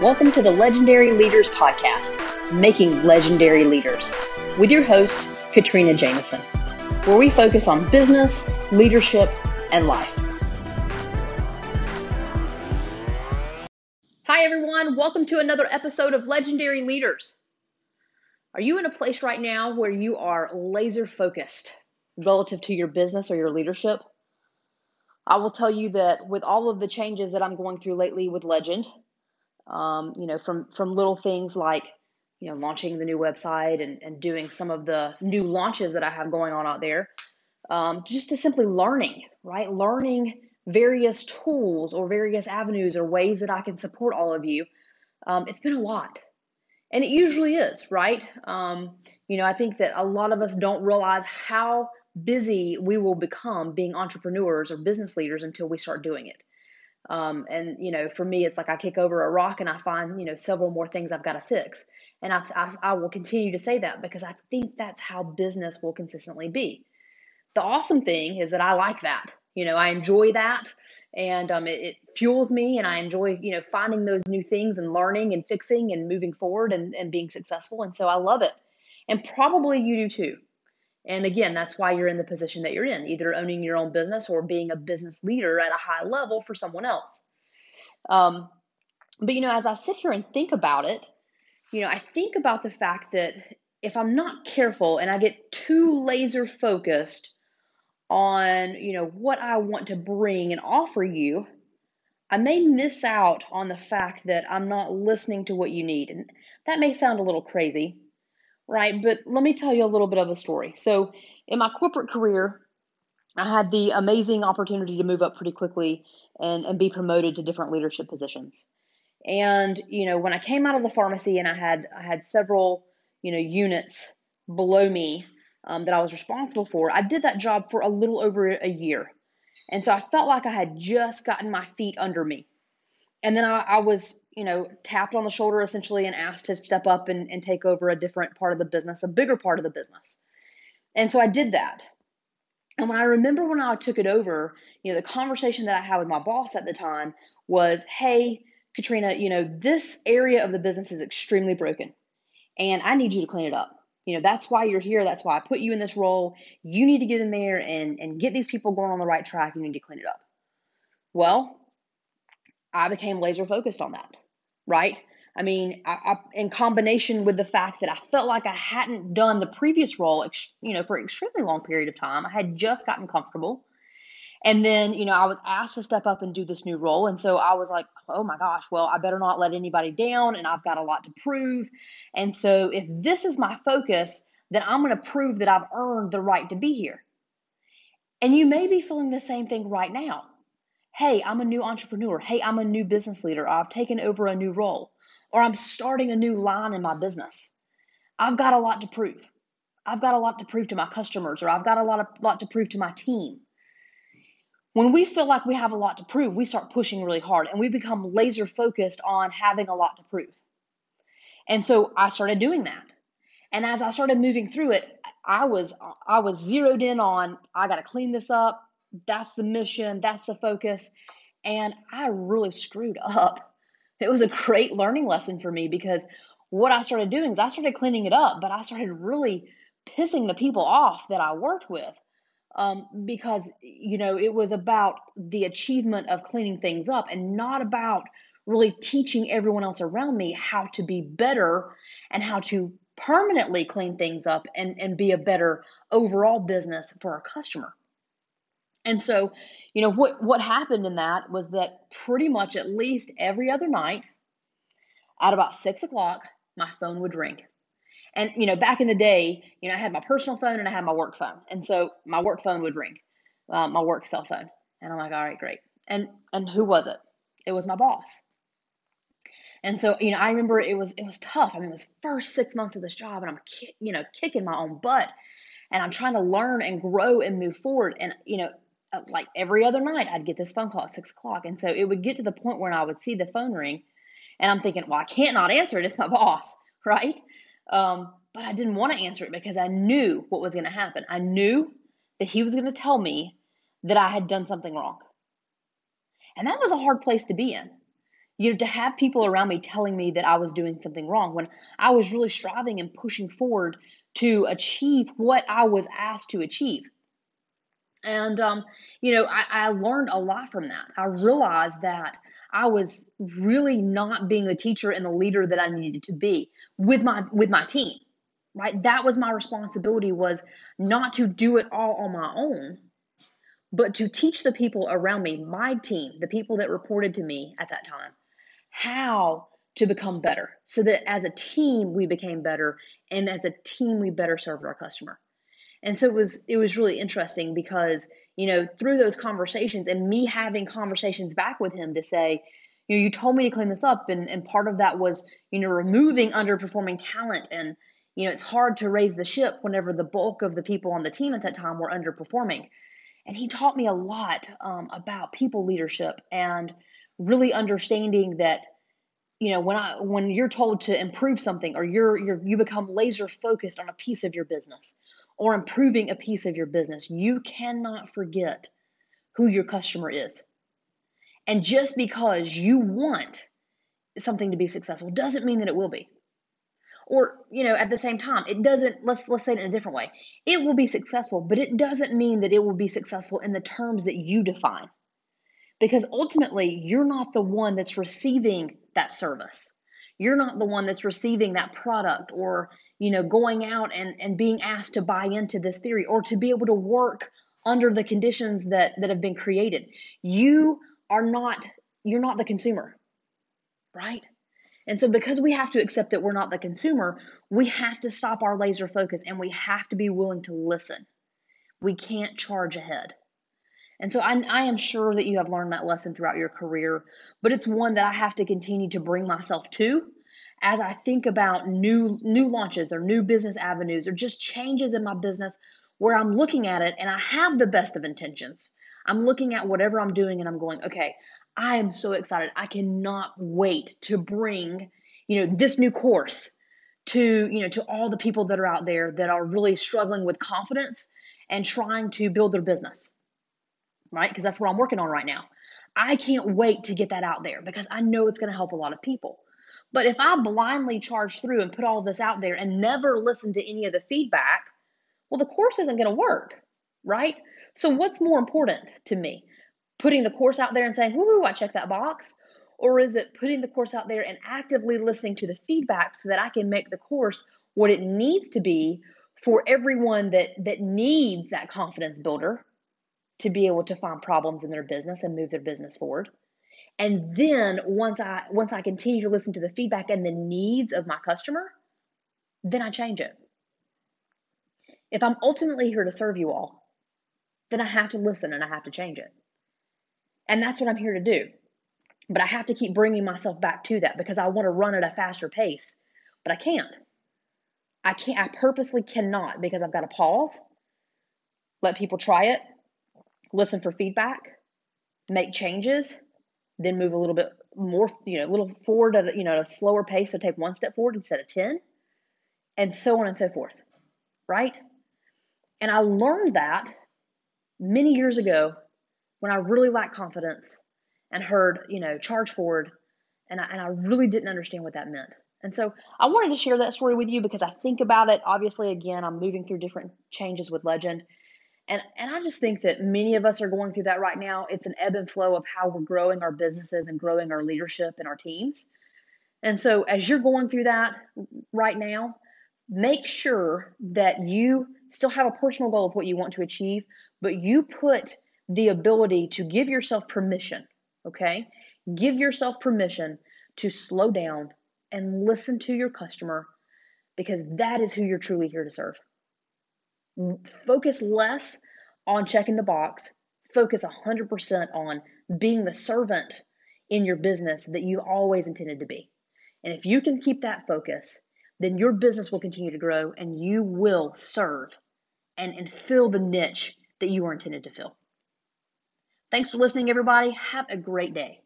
Welcome to the Legendary Leaders Podcast, Making Legendary Leaders, with your host, Katrina Jameson, where we focus on business, leadership, and life. Hi, everyone. Welcome to another episode of Legendary Leaders. Are you in a place right now where you are laser focused relative to your business or your leadership? I will tell you that with all of the changes that I'm going through lately with Legend, um, you know, from from little things like you know launching the new website and, and doing some of the new launches that I have going on out there, um, just to simply learning, right? Learning various tools or various avenues or ways that I can support all of you. Um, it's been a lot, and it usually is, right? Um, you know, I think that a lot of us don't realize how busy we will become being entrepreneurs or business leaders until we start doing it. Um, and you know, for me, it's like I kick over a rock and I find you know several more things I've got to fix. And I, I, I will continue to say that because I think that's how business will consistently be. The awesome thing is that I like that. You know, I enjoy that, and um, it, it fuels me, and I enjoy you know finding those new things and learning and fixing and moving forward and, and being successful. And so I love it. And probably you do too. And again, that's why you're in the position that you're in, either owning your own business or being a business leader at a high level for someone else. Um, but, you know, as I sit here and think about it, you know, I think about the fact that if I'm not careful and I get too laser focused on, you know, what I want to bring and offer you, I may miss out on the fact that I'm not listening to what you need. And that may sound a little crazy, right? But let me tell you a little bit of a story. So, in my corporate career, I had the amazing opportunity to move up pretty quickly and, and be promoted to different leadership positions. And you know, when I came out of the pharmacy and I had I had several you know units below me um, that I was responsible for, I did that job for a little over a year, and so I felt like I had just gotten my feet under me. And then I, I was you know, tapped on the shoulder essentially and asked to step up and, and take over a different part of the business, a bigger part of the business. And so I did that. And when I remember when I took it over, you know, the conversation that I had with my boss at the time was, hey, Katrina, you know, this area of the business is extremely broken and I need you to clean it up. You know, that's why you're here. That's why I put you in this role. You need to get in there and, and get these people going on the right track. You need to clean it up. Well, I became laser focused on that right? I mean, I, I, in combination with the fact that I felt like I hadn't done the previous role, you know, for an extremely long period of time. I had just gotten comfortable. And then, you know, I was asked to step up and do this new role. And so I was like, oh my gosh, well, I better not let anybody down. And I've got a lot to prove. And so if this is my focus, then I'm going to prove that I've earned the right to be here. And you may be feeling the same thing right now hey, I'm a new entrepreneur. Hey, I'm a new business leader. I've taken over a new role, or I'm starting a new line in my business. I've got a lot to prove. I've got a lot to prove to my customers, or I've got a lot, of, lot to prove to my team. When we feel like we have a lot to prove, we start pushing really hard and we become laser focused on having a lot to prove. And so I started doing that. And as I started moving through it, I was I was zeroed in on I got to clean this up that's the mission, that's the focus. And I really screwed up. It was a great learning lesson for me because what I started doing is I started cleaning it up, but I started really pissing the people off that I worked with. Um, because, you know, it was about the achievement of cleaning things up and not about really teaching everyone else around me how to be better and how to permanently clean things up and, and be a better overall business for our customer. And so, you know, what, what happened in that was that pretty much at least every other night at about six o'clock, my phone would ring. And, you know, back in the day, you know, I had my personal phone and I had my work phone. And so my work phone would ring, uh, my work cell phone. And I'm like, all right, great. And, and who was it? It was my boss. And so, you know, I remember it was, it was tough. I mean, it was first six months of this job and I'm, you know, kicking my own butt and I'm trying to learn and grow and move forward. And, you know, like every other night, I'd get this phone call at six o'clock. And so it would get to the point where I would see the phone ring and I'm thinking, well, I can't not answer it. It's my boss, right? Um, but I didn't want to answer it because I knew what was going to happen. I knew that he was going to tell me that I had done something wrong. And that was a hard place to be in. You know, to have people around me telling me that I was doing something wrong when I was really striving and pushing forward to achieve what I was asked to achieve. And, um, you know, I, I learned a lot from that. I realized that I was really not being the teacher and the leader that I needed to be with my with my team. Right? That was my responsibility was not to do it all on my own, but to teach the people around me, my team, the people that reported to me at that time, how to become better so that as a team we became better and as a team we better served our customer. And so it was it was really interesting because, you know, through those conversations and me having conversations back with him to say, you know, you told me to clean this up and, and part of that was, you know, removing underperforming talent and you know, it's hard to raise the ship whenever the bulk of the people on the team at that time were underperforming. And he taught me a lot um, about people leadership and really understanding that you know when i when you're told to improve something or you're, you're you become laser focused on a piece of your business or improving a piece of your business, you cannot forget who your customer is. And just because you want something to be successful doesn't mean that it will be. Or, you know, at the same time, it doesn't let's let's say it in a different way. It will be successful, but it doesn't mean that it will be successful in the terms that you define. Because ultimately, you're not the one that's receiving that service. You're not the one that's receiving that product or you know, going out and, and being asked to buy into this theory or to be able to work under the conditions that, that have been created. You are not, you're not the consumer, right? And so, because we have to accept that we're not the consumer, we have to stop our laser focus and we have to be willing to listen. We can't charge ahead. And so, I, I am sure that you have learned that lesson throughout your career, but it's one that I have to continue to bring myself to as I think about new new launches or new business avenues or just changes in my business where I'm looking at it and I have the best of intentions. I'm looking at whatever I'm doing and I'm going, okay, I am so excited. I cannot wait to bring, you know, this new course to, you know, to all the people that are out there that are really struggling with confidence and trying to build their business. Right? Because that's what I'm working on right now. I can't wait to get that out there because I know it's going to help a lot of people. But if I blindly charge through and put all this out there and never listen to any of the feedback, well, the course isn't going to work, right? So, what's more important to me? Putting the course out there and saying, whoo, I check that box? Or is it putting the course out there and actively listening to the feedback so that I can make the course what it needs to be for everyone that, that needs that confidence builder to be able to find problems in their business and move their business forward? And then once I once I continue to listen to the feedback and the needs of my customer, then I change it. If I'm ultimately here to serve you all, then I have to listen and I have to change it. And that's what I'm here to do. But I have to keep bringing myself back to that because I want to run at a faster pace, but I can't. I can't I purposely cannot because I've got to pause, let people try it, listen for feedback, make changes, then move a little bit more, you know, a little forward at a, you know, at a slower pace. So take one step forward instead of 10, and so on and so forth, right? And I learned that many years ago when I really lacked confidence and heard, you know, charge forward, and I, and I really didn't understand what that meant. And so I wanted to share that story with you because I think about it. Obviously, again, I'm moving through different changes with Legend. And, and I just think that many of us are going through that right now. It's an ebb and flow of how we're growing our businesses and growing our leadership and our teams. And so, as you're going through that right now, make sure that you still have a personal goal of what you want to achieve, but you put the ability to give yourself permission, okay? Give yourself permission to slow down and listen to your customer because that is who you're truly here to serve focus less on checking the box, focus 100% on being the servant in your business that you always intended to be. And if you can keep that focus, then your business will continue to grow and you will serve and, and fill the niche that you are intended to fill. Thanks for listening, everybody. Have a great day.